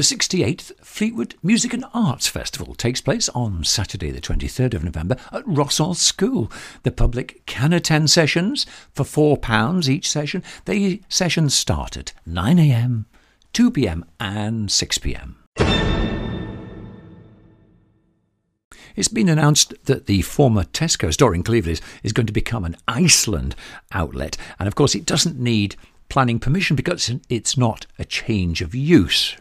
The 68th Fleetwood Music and Arts Festival takes place on Saturday, the 23rd of November, at Rossall School. The public can attend sessions for £4 each session. The sessions start at 9am, 2pm, and 6pm. It's been announced that the former Tesco store in Cleveleys is, is going to become an Iceland outlet. And of course, it doesn't need planning permission because it's not a change of use.